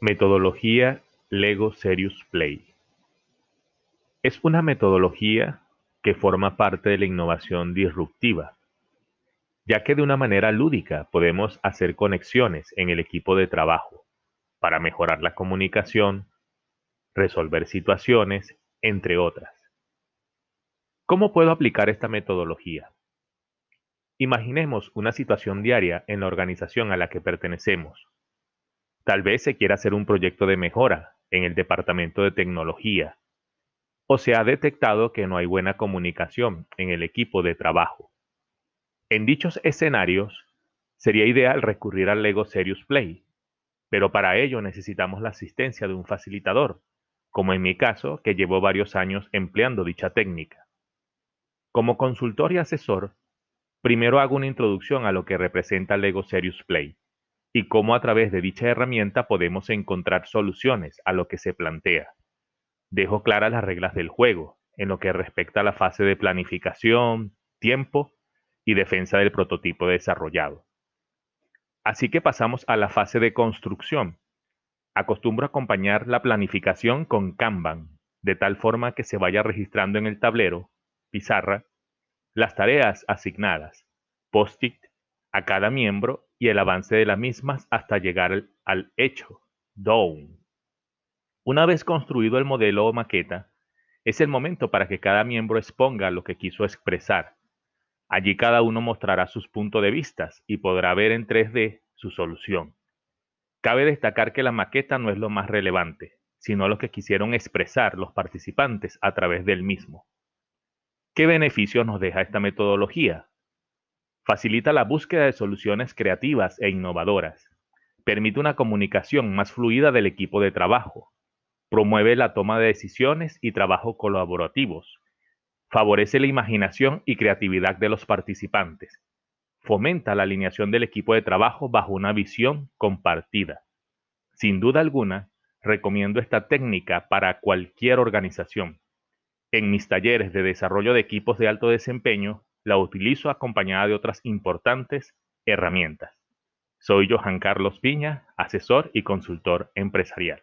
Metodología Lego Serious Play es una metodología que forma parte de la innovación disruptiva, ya que de una manera lúdica podemos hacer conexiones en el equipo de trabajo para mejorar la comunicación, resolver situaciones, entre otras. ¿Cómo puedo aplicar esta metodología? Imaginemos una situación diaria en la organización a la que pertenecemos Tal vez se quiera hacer un proyecto de mejora en el departamento de tecnología o se ha detectado que no hay buena comunicación en el equipo de trabajo. En dichos escenarios, sería ideal recurrir al Lego Serious Play, pero para ello necesitamos la asistencia de un facilitador, como en mi caso, que llevo varios años empleando dicha técnica. Como consultor y asesor, primero hago una introducción a lo que representa Lego Serious Play y cómo a través de dicha herramienta podemos encontrar soluciones a lo que se plantea. Dejo claras las reglas del juego en lo que respecta a la fase de planificación, tiempo y defensa del prototipo desarrollado. Así que pasamos a la fase de construcción. Acostumbro acompañar la planificación con Kanban, de tal forma que se vaya registrando en el tablero, pizarra, las tareas asignadas, post-it a cada miembro y el avance de las mismas hasta llegar al hecho, down. Una vez construido el modelo o maqueta, es el momento para que cada miembro exponga lo que quiso expresar. Allí cada uno mostrará sus puntos de vista y podrá ver en 3D su solución. Cabe destacar que la maqueta no es lo más relevante, sino lo que quisieron expresar los participantes a través del mismo. ¿Qué beneficios nos deja esta metodología? Facilita la búsqueda de soluciones creativas e innovadoras. Permite una comunicación más fluida del equipo de trabajo. Promueve la toma de decisiones y trabajo colaborativos. Favorece la imaginación y creatividad de los participantes. Fomenta la alineación del equipo de trabajo bajo una visión compartida. Sin duda alguna, recomiendo esta técnica para cualquier organización. En mis talleres de desarrollo de equipos de alto desempeño la utilizo acompañada de otras importantes herramientas. Soy Johan Carlos Piña, asesor y consultor empresarial.